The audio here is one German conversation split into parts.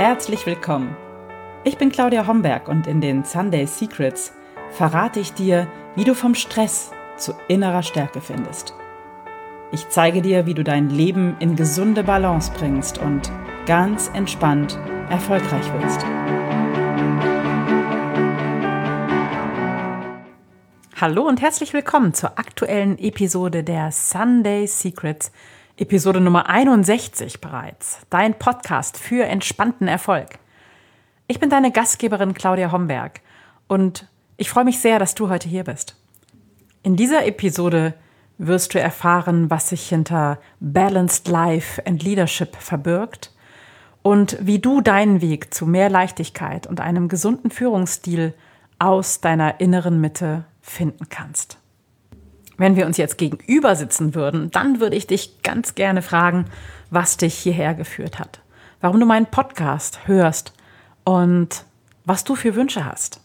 herzlich willkommen. Ich bin Claudia Homberg und in den Sunday Secrets verrate ich dir, wie du vom Stress zu innerer Stärke findest. Ich zeige dir, wie du dein Leben in gesunde Balance bringst und ganz entspannt erfolgreich wirst. Hallo und herzlich willkommen zur aktuellen Episode der Sunday Secrets, Episode Nummer 61 bereits, dein Podcast für entspannten Erfolg. Ich bin deine Gastgeberin Claudia Homberg und ich freue mich sehr, dass du heute hier bist. In dieser Episode wirst du erfahren, was sich hinter Balanced Life and Leadership verbirgt und wie du deinen Weg zu mehr Leichtigkeit und einem gesunden Führungsstil aus deiner inneren Mitte finden kannst. Wenn wir uns jetzt gegenüber sitzen würden, dann würde ich dich ganz gerne fragen, was dich hierher geführt hat, warum du meinen Podcast hörst und was du für Wünsche hast.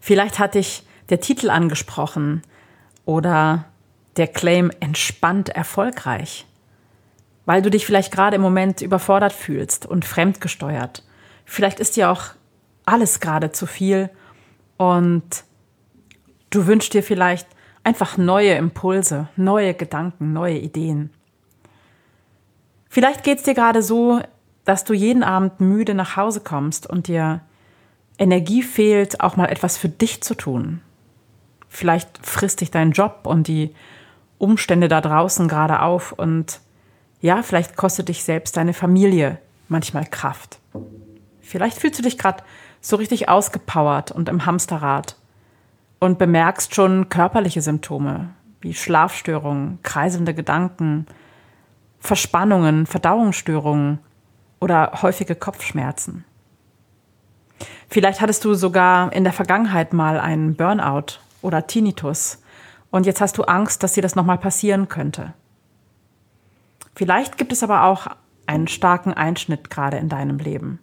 Vielleicht hat dich der Titel angesprochen, oder der Claim entspannt erfolgreich, weil du dich vielleicht gerade im Moment überfordert fühlst und fremdgesteuert. Vielleicht ist dir auch alles gerade zu viel und du wünschst dir vielleicht einfach neue Impulse, neue Gedanken, neue Ideen. Vielleicht geht es dir gerade so, dass du jeden Abend müde nach Hause kommst und dir Energie fehlt, auch mal etwas für dich zu tun. Vielleicht frisst dich dein Job und die Umstände da draußen gerade auf und ja, vielleicht kostet dich selbst deine Familie manchmal Kraft. Vielleicht fühlst du dich gerade so richtig ausgepowert und im Hamsterrad und bemerkst schon körperliche Symptome wie Schlafstörungen, kreiselnde Gedanken, Verspannungen, Verdauungsstörungen oder häufige Kopfschmerzen. Vielleicht hattest du sogar in der Vergangenheit mal einen Burnout oder Tinnitus. Und jetzt hast du Angst, dass dir das nochmal passieren könnte. Vielleicht gibt es aber auch einen starken Einschnitt gerade in deinem Leben.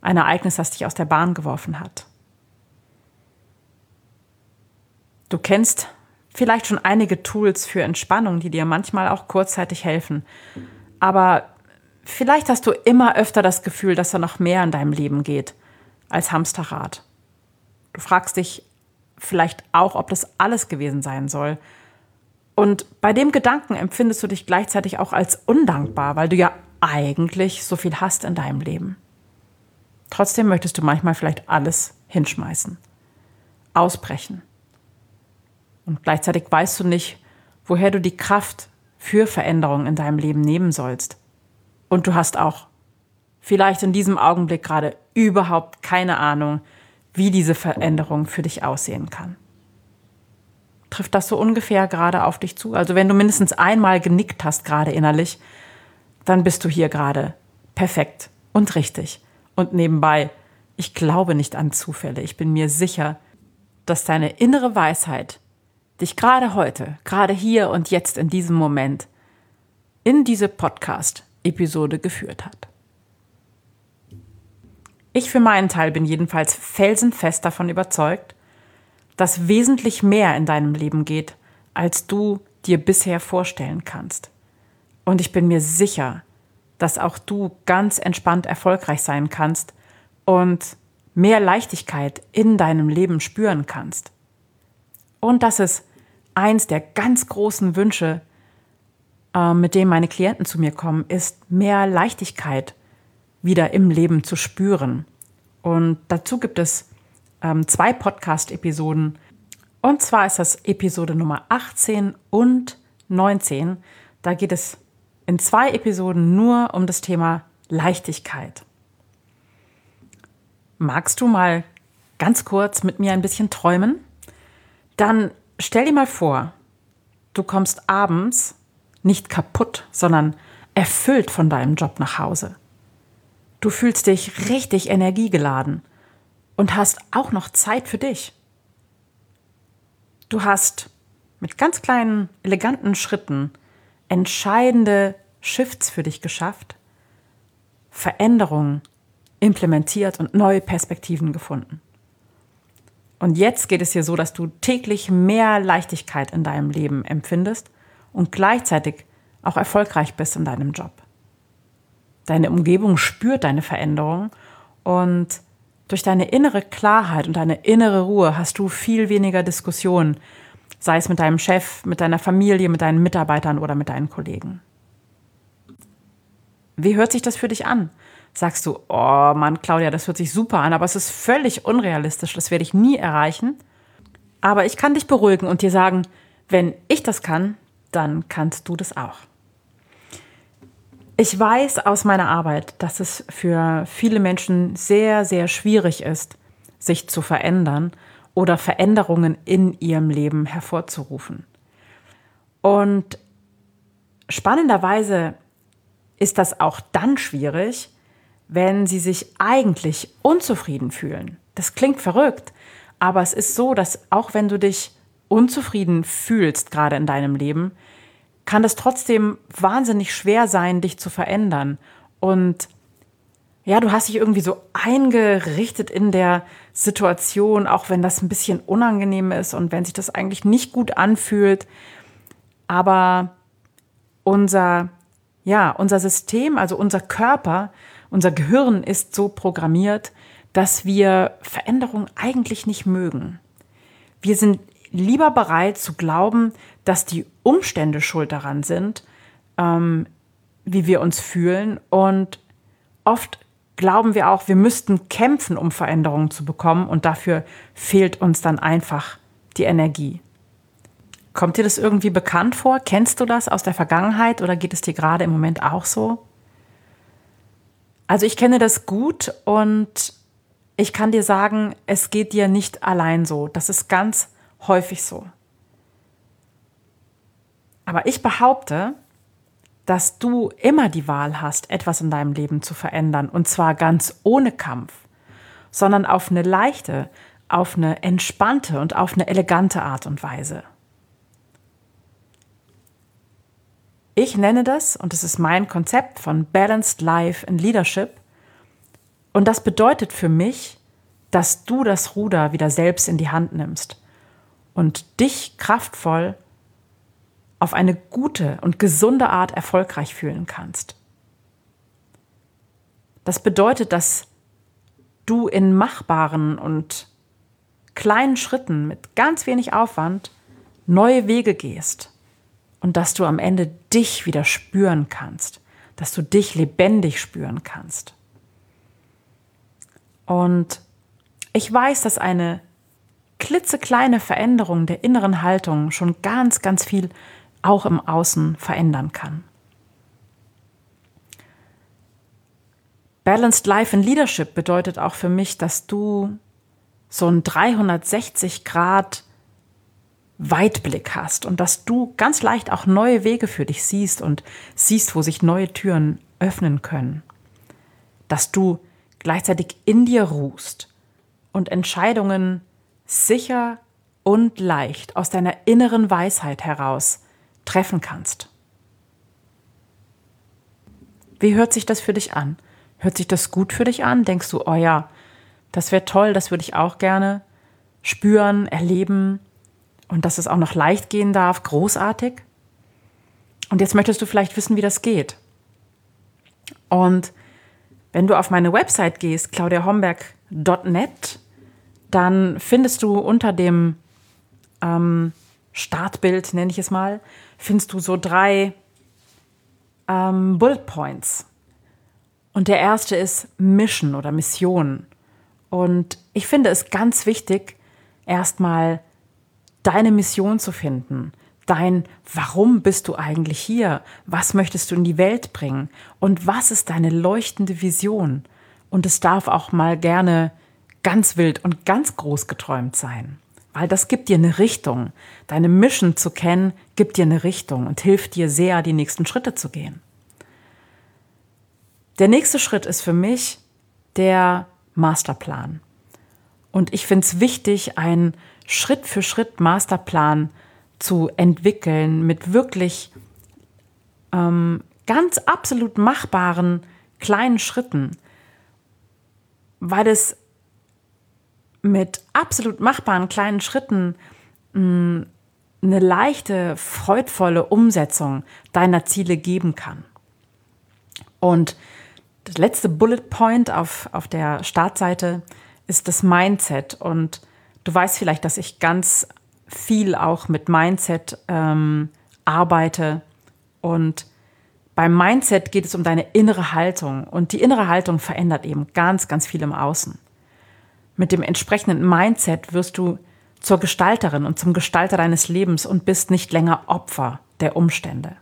Ein Ereignis, das dich aus der Bahn geworfen hat. Du kennst vielleicht schon einige Tools für Entspannung, die dir manchmal auch kurzzeitig helfen. Aber vielleicht hast du immer öfter das Gefühl, dass da noch mehr in deinem Leben geht als Hamsterrad. Du fragst dich, vielleicht auch, ob das alles gewesen sein soll. Und bei dem Gedanken empfindest du dich gleichzeitig auch als undankbar, weil du ja eigentlich so viel hast in deinem Leben. Trotzdem möchtest du manchmal vielleicht alles hinschmeißen, ausbrechen. Und gleichzeitig weißt du nicht, woher du die Kraft für Veränderungen in deinem Leben nehmen sollst. Und du hast auch vielleicht in diesem Augenblick gerade überhaupt keine Ahnung, wie diese Veränderung für dich aussehen kann. Trifft das so ungefähr gerade auf dich zu? Also wenn du mindestens einmal genickt hast, gerade innerlich, dann bist du hier gerade perfekt und richtig. Und nebenbei, ich glaube nicht an Zufälle. Ich bin mir sicher, dass deine innere Weisheit dich gerade heute, gerade hier und jetzt in diesem Moment in diese Podcast-Episode geführt hat. Ich für meinen Teil bin jedenfalls felsenfest davon überzeugt, dass wesentlich mehr in deinem Leben geht, als du dir bisher vorstellen kannst. Und ich bin mir sicher, dass auch du ganz entspannt erfolgreich sein kannst und mehr Leichtigkeit in deinem Leben spüren kannst. Und das ist eins der ganz großen Wünsche, äh, mit dem meine Klienten zu mir kommen, ist mehr Leichtigkeit wieder im Leben zu spüren. Und dazu gibt es ähm, zwei Podcast-Episoden. Und zwar ist das Episode Nummer 18 und 19. Da geht es in zwei Episoden nur um das Thema Leichtigkeit. Magst du mal ganz kurz mit mir ein bisschen träumen? Dann stell dir mal vor, du kommst abends nicht kaputt, sondern erfüllt von deinem Job nach Hause. Du fühlst dich richtig energiegeladen und hast auch noch Zeit für dich. Du hast mit ganz kleinen, eleganten Schritten entscheidende Shifts für dich geschafft, Veränderungen implementiert und neue Perspektiven gefunden. Und jetzt geht es dir so, dass du täglich mehr Leichtigkeit in deinem Leben empfindest und gleichzeitig auch erfolgreich bist in deinem Job. Deine Umgebung spürt deine Veränderung und durch deine innere Klarheit und deine innere Ruhe hast du viel weniger Diskussionen, sei es mit deinem Chef, mit deiner Familie, mit deinen Mitarbeitern oder mit deinen Kollegen. Wie hört sich das für dich an? Sagst du, oh Mann, Claudia, das hört sich super an, aber es ist völlig unrealistisch, das werde ich nie erreichen. Aber ich kann dich beruhigen und dir sagen, wenn ich das kann, dann kannst du das auch. Ich weiß aus meiner Arbeit, dass es für viele Menschen sehr, sehr schwierig ist, sich zu verändern oder Veränderungen in ihrem Leben hervorzurufen. Und spannenderweise ist das auch dann schwierig, wenn sie sich eigentlich unzufrieden fühlen. Das klingt verrückt, aber es ist so, dass auch wenn du dich unzufrieden fühlst, gerade in deinem Leben, kann es trotzdem wahnsinnig schwer sein, dich zu verändern. Und ja, du hast dich irgendwie so eingerichtet in der Situation, auch wenn das ein bisschen unangenehm ist und wenn sich das eigentlich nicht gut anfühlt. Aber unser, ja, unser System, also unser Körper, unser Gehirn ist so programmiert, dass wir Veränderung eigentlich nicht mögen. Wir sind lieber bereit zu glauben, dass die Umstände schuld daran sind, ähm, wie wir uns fühlen. Und oft glauben wir auch, wir müssten kämpfen, um Veränderungen zu bekommen. Und dafür fehlt uns dann einfach die Energie. Kommt dir das irgendwie bekannt vor? Kennst du das aus der Vergangenheit oder geht es dir gerade im Moment auch so? Also ich kenne das gut und ich kann dir sagen, es geht dir nicht allein so. Das ist ganz häufig so. Aber ich behaupte, dass du immer die Wahl hast, etwas in deinem Leben zu verändern. Und zwar ganz ohne Kampf, sondern auf eine leichte, auf eine entspannte und auf eine elegante Art und Weise. Ich nenne das, und das ist mein Konzept von Balanced Life in Leadership. Und das bedeutet für mich, dass du das Ruder wieder selbst in die Hand nimmst und dich kraftvoll auf eine gute und gesunde Art erfolgreich fühlen kannst. Das bedeutet, dass du in machbaren und kleinen Schritten mit ganz wenig Aufwand neue Wege gehst und dass du am Ende dich wieder spüren kannst, dass du dich lebendig spüren kannst. Und ich weiß, dass eine klitzekleine Veränderung der inneren Haltung schon ganz, ganz viel auch im Außen verändern kann. Balanced Life in Leadership bedeutet auch für mich, dass du so einen 360 Grad Weitblick hast und dass du ganz leicht auch neue Wege für dich siehst und siehst, wo sich neue Türen öffnen können. Dass du gleichzeitig in dir ruhst und Entscheidungen sicher und leicht aus deiner inneren Weisheit heraus treffen kannst. Wie hört sich das für dich an? Hört sich das gut für dich an? Denkst du, oh ja, das wäre toll, das würde ich auch gerne spüren, erleben und dass es auch noch leicht gehen darf, großartig? Und jetzt möchtest du vielleicht wissen, wie das geht. Und wenn du auf meine Website gehst, claudiahomberg.net, dann findest du unter dem ähm, Startbild, nenne ich es mal, findest du so drei ähm, Bullet Points. Und der erste ist Mission oder Mission. Und ich finde es ganz wichtig, erstmal deine Mission zu finden. Dein Warum bist du eigentlich hier? Was möchtest du in die Welt bringen? Und was ist deine leuchtende Vision? Und es darf auch mal gerne ganz wild und ganz groß geträumt sein. Weil das gibt dir eine Richtung. Deine Mission zu kennen, gibt dir eine Richtung und hilft dir sehr, die nächsten Schritte zu gehen. Der nächste Schritt ist für mich der Masterplan. Und ich finde es wichtig, einen Schritt für Schritt Masterplan zu entwickeln mit wirklich ähm, ganz absolut machbaren kleinen Schritten, weil es mit absolut machbaren kleinen Schritten mh, mm, eine leichte, freudvolle Umsetzung deiner Ziele geben kann. Und das letzte Bullet Point auf, auf der Startseite ist das Mindset. Und du weißt vielleicht, dass ich ganz viel auch mit Mindset ähm, arbeite. Und beim Mindset geht es um deine innere Haltung. Und die innere Haltung verändert eben ganz, ganz viel im Außen. Mit dem entsprechenden Mindset wirst du zur Gestalterin und zum Gestalter deines Lebens und bist nicht länger Opfer der Umstände.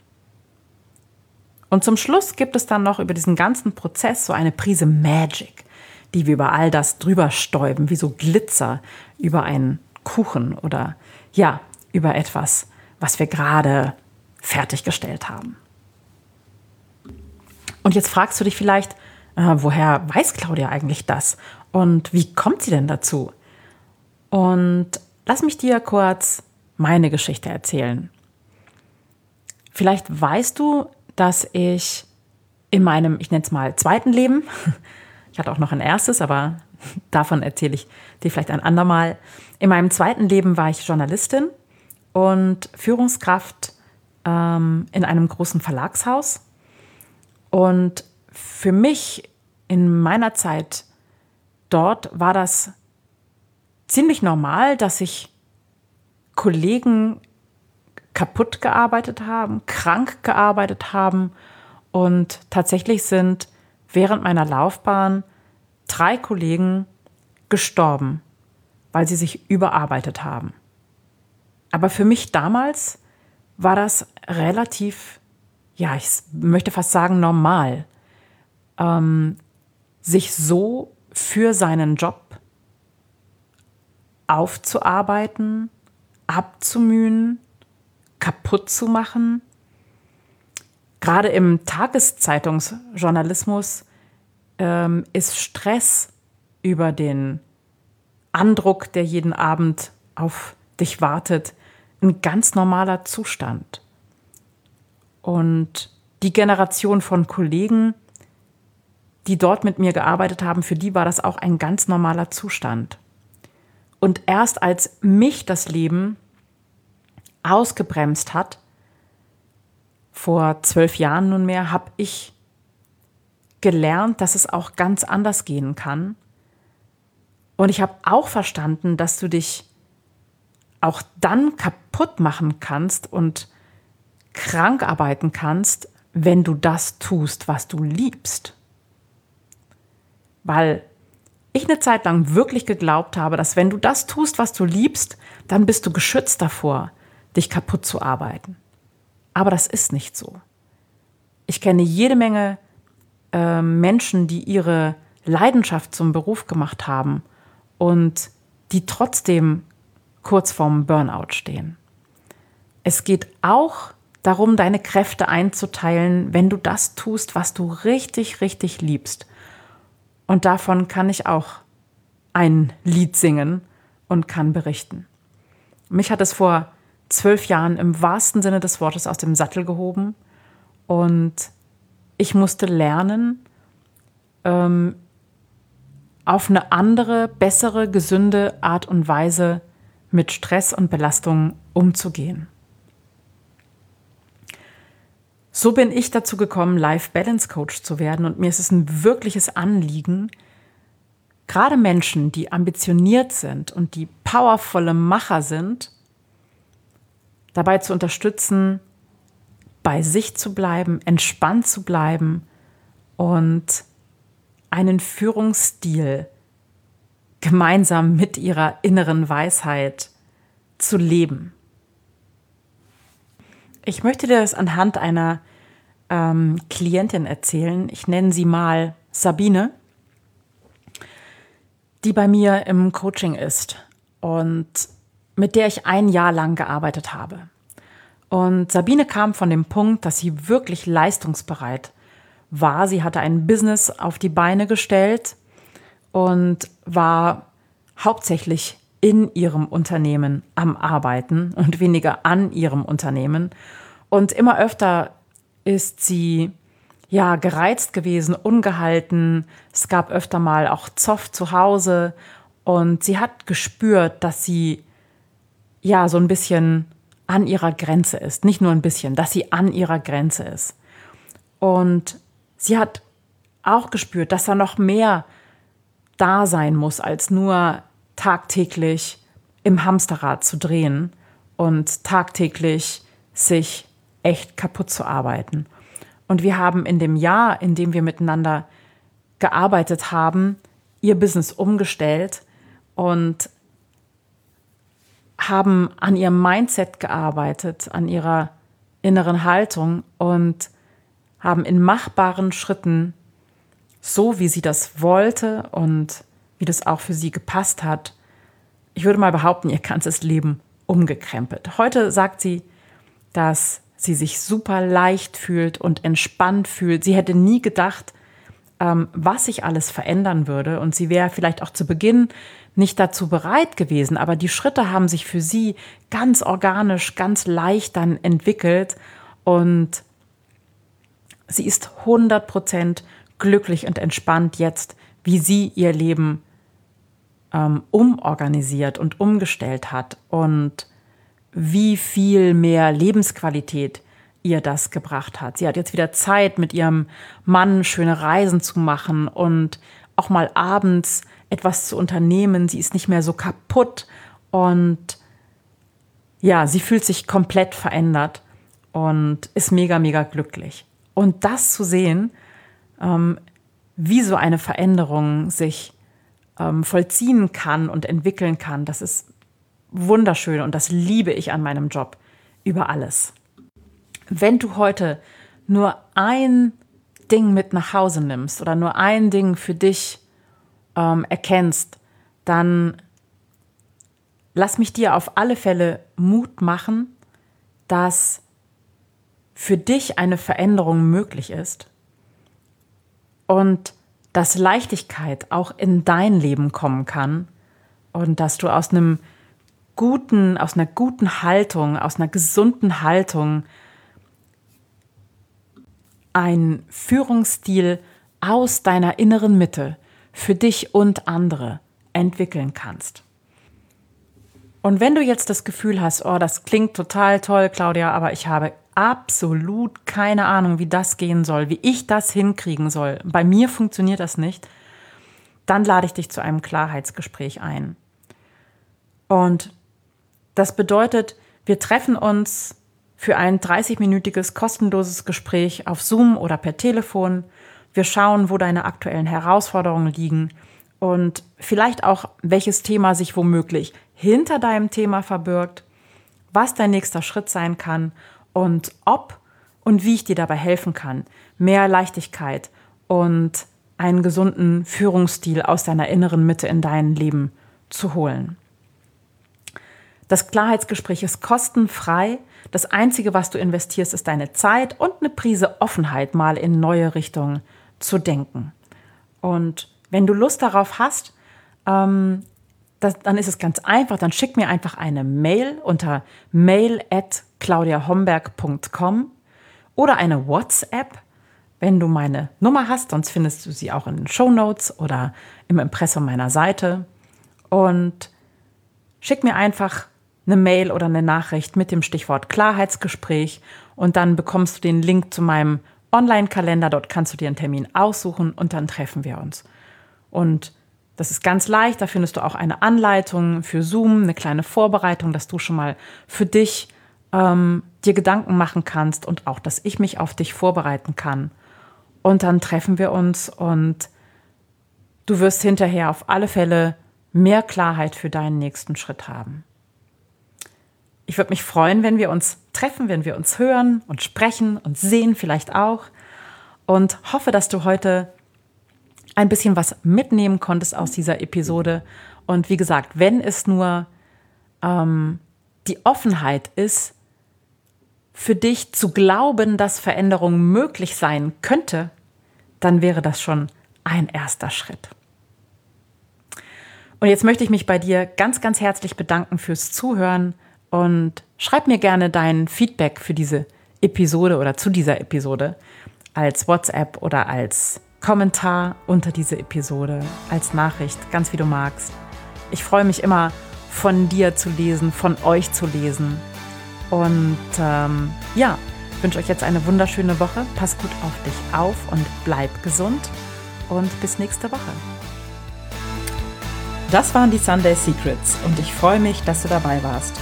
Und zum Schluss gibt es dann noch über diesen ganzen Prozess so eine Prise Magic, die wir über all das drüber stäuben, wie so Glitzer über einen Kuchen oder ja, über etwas, was wir gerade fertiggestellt haben. Und jetzt fragst du dich vielleicht, äh, woher weiß Claudia eigentlich das? Und wie kommt sie denn dazu? Und lass mich dir kurz meine Geschichte erzählen. Vielleicht weißt du, dass ich in meinem, ich nenne es mal, zweiten Leben, ich hatte auch noch ein erstes, aber davon erzähle ich dir vielleicht ein andermal. In meinem zweiten Leben war ich Journalistin und Führungskraft ähm, in einem großen Verlagshaus. Und für mich in meiner Zeit dort war das ziemlich normal, dass sich Kollegen kaputt gearbeitet haben, krank gearbeitet haben. Und tatsächlich sind während meiner Laufbahn drei Kollegen gestorben, weil sie sich überarbeitet haben. Aber für mich damals war das relativ, ja, ich möchte fast sagen, normal, ähm, sich so für seinen Job aufzuarbeiten, abzumühen, kaputt zu machen. Gerade im Tageszeitungsjournalismus ähm, ist Stress über den Andruck, der jeden Abend auf dich wartet, ein ganz normaler Zustand. Und die Generation von Kollegen, die dort mit mir gearbeitet haben, für die war das auch ein ganz normaler Zustand. Und erst als mich das Leben ausgebremst hat, vor zwölf Jahren nunmehr, habe ich gelernt, dass es auch ganz anders gehen kann. Und ich habe auch verstanden, dass du dich auch dann kaputt machen kannst und krank arbeiten kannst, wenn du das tust, was du liebst. Weil ich eine Zeit lang wirklich geglaubt habe, dass wenn du das tust, was du liebst, dann bist du geschützt davor, dich kaputt zu arbeiten. Aber das ist nicht so. Ich kenne jede Menge äh, Menschen, die ihre Leidenschaft zum Beruf gemacht haben und die trotzdem kurz vorm Burnout stehen. Es geht auch darum, deine Kräfte einzuteilen, wenn du das tust, was du richtig, richtig liebst. Und davon kann ich auch ein Lied singen und kann berichten. Mich hat es vor zwölf Jahren im wahrsten Sinne des Wortes aus dem Sattel gehoben und ich musste lernen, ähm, auf eine andere, bessere, gesunde Art und Weise mit Stress und Belastung umzugehen. So bin ich dazu gekommen, Life Balance Coach zu werden und mir ist es ein wirkliches Anliegen, gerade Menschen, die ambitioniert sind und die powervolle Macher sind, dabei zu unterstützen, bei sich zu bleiben, entspannt zu bleiben und einen Führungsstil gemeinsam mit ihrer inneren Weisheit zu leben. Ich möchte dir das anhand einer ähm, Klientin erzählen. Ich nenne sie mal Sabine, die bei mir im Coaching ist und mit der ich ein Jahr lang gearbeitet habe. Und Sabine kam von dem Punkt, dass sie wirklich leistungsbereit war. Sie hatte ein Business auf die Beine gestellt und war hauptsächlich in ihrem Unternehmen am Arbeiten und weniger an ihrem Unternehmen. Und immer öfter ist sie ja gereizt gewesen, ungehalten. Es gab öfter mal auch Zoff zu Hause und sie hat gespürt, dass sie ja so ein bisschen an ihrer Grenze ist. Nicht nur ein bisschen, dass sie an ihrer Grenze ist. Und sie hat auch gespürt, dass da noch mehr da sein muss, als nur tagtäglich im Hamsterrad zu drehen und tagtäglich sich echt kaputt zu arbeiten. Und wir haben in dem Jahr, in dem wir miteinander gearbeitet haben, ihr Business umgestellt und haben an ihrem Mindset gearbeitet, an ihrer inneren Haltung und haben in machbaren Schritten, so wie sie das wollte und wie das auch für sie gepasst hat, ich würde mal behaupten, ihr ganzes Leben umgekrempelt. Heute sagt sie, dass sie sich super leicht fühlt und entspannt fühlt. Sie hätte nie gedacht, ähm, was sich alles verändern würde. Und sie wäre vielleicht auch zu Beginn nicht dazu bereit gewesen. Aber die Schritte haben sich für sie ganz organisch, ganz leicht dann entwickelt. Und sie ist 100% glücklich und entspannt jetzt, wie sie ihr Leben ähm, umorganisiert und umgestellt hat. Und wie viel mehr Lebensqualität ihr das gebracht hat. Sie hat jetzt wieder Zeit, mit ihrem Mann schöne Reisen zu machen und auch mal abends etwas zu unternehmen. Sie ist nicht mehr so kaputt und ja, sie fühlt sich komplett verändert und ist mega, mega glücklich. Und das zu sehen, ähm, wie so eine Veränderung sich ähm, vollziehen kann und entwickeln kann, das ist wunderschön und das liebe ich an meinem Job über alles. Wenn du heute nur ein Ding mit nach Hause nimmst oder nur ein Ding für dich ähm, erkennst, dann lass mich dir auf alle Fälle Mut machen, dass für dich eine Veränderung möglich ist und dass Leichtigkeit auch in dein Leben kommen kann und dass du aus einem guten, aus einer guten Haltung, aus einer gesunden Haltung einen Führungsstil aus deiner inneren Mitte für dich und andere entwickeln kannst. Und wenn du jetzt das Gefühl hast, oh, das klingt total toll, Claudia, aber ich habe absolut keine Ahnung, wie das gehen soll, wie ich das hinkriegen soll, bei mir funktioniert das nicht, dann lade ich dich zu einem Klarheitsgespräch ein. Und das bedeutet, wir treffen uns für ein 30-minütiges kostenloses Gespräch auf Zoom oder per Telefon. Wir schauen, wo deine aktuellen Herausforderungen liegen und vielleicht auch, welches Thema sich womöglich hinter deinem Thema verbirgt, was dein nächster Schritt sein kann und ob und wie ich dir dabei helfen kann, mehr Leichtigkeit und einen gesunden Führungsstil aus deiner inneren Mitte in dein Leben zu holen. Das Klarheitsgespräch ist kostenfrei. Das Einzige, was du investierst, ist deine Zeit und eine Prise Offenheit, mal in neue Richtungen zu denken. Und wenn du Lust darauf hast, ähm, das, dann ist es ganz einfach. Dann schick mir einfach eine Mail unter mail at claudiahomberg.com oder eine WhatsApp, wenn du meine Nummer hast. Sonst findest du sie auch in den Show Notes oder im Impressum meiner Seite. Und schick mir einfach eine Mail oder eine Nachricht mit dem Stichwort Klarheitsgespräch und dann bekommst du den Link zu meinem Online-Kalender. Dort kannst du dir einen Termin aussuchen und dann treffen wir uns. Und das ist ganz leicht. Da findest du auch eine Anleitung für Zoom, eine kleine Vorbereitung, dass du schon mal für dich ähm, dir Gedanken machen kannst und auch, dass ich mich auf dich vorbereiten kann. Und dann treffen wir uns und du wirst hinterher auf alle Fälle mehr Klarheit für deinen nächsten Schritt haben. Ich würde mich freuen, wenn wir uns treffen, wenn wir uns hören und sprechen und sehen vielleicht auch. Und hoffe, dass du heute ein bisschen was mitnehmen konntest aus dieser Episode. Und wie gesagt, wenn es nur ähm, die Offenheit ist, für dich zu glauben, dass Veränderung möglich sein könnte, dann wäre das schon ein erster Schritt. Und jetzt möchte ich mich bei dir ganz, ganz herzlich bedanken fürs Zuhören und schreib mir gerne dein Feedback für diese Episode oder zu dieser Episode als WhatsApp oder als Kommentar unter diese Episode, als Nachricht, ganz wie du magst. Ich freue mich immer, von dir zu lesen, von euch zu lesen. Und ähm, ja, wünsche euch jetzt eine wunderschöne Woche. Pass gut auf dich auf und bleib gesund. und bis nächste Woche. Das waren die Sunday Secrets und ich freue mich, dass du dabei warst.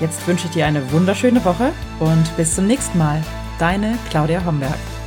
Jetzt wünsche ich dir eine wunderschöne Woche und bis zum nächsten Mal. Deine Claudia Homberg.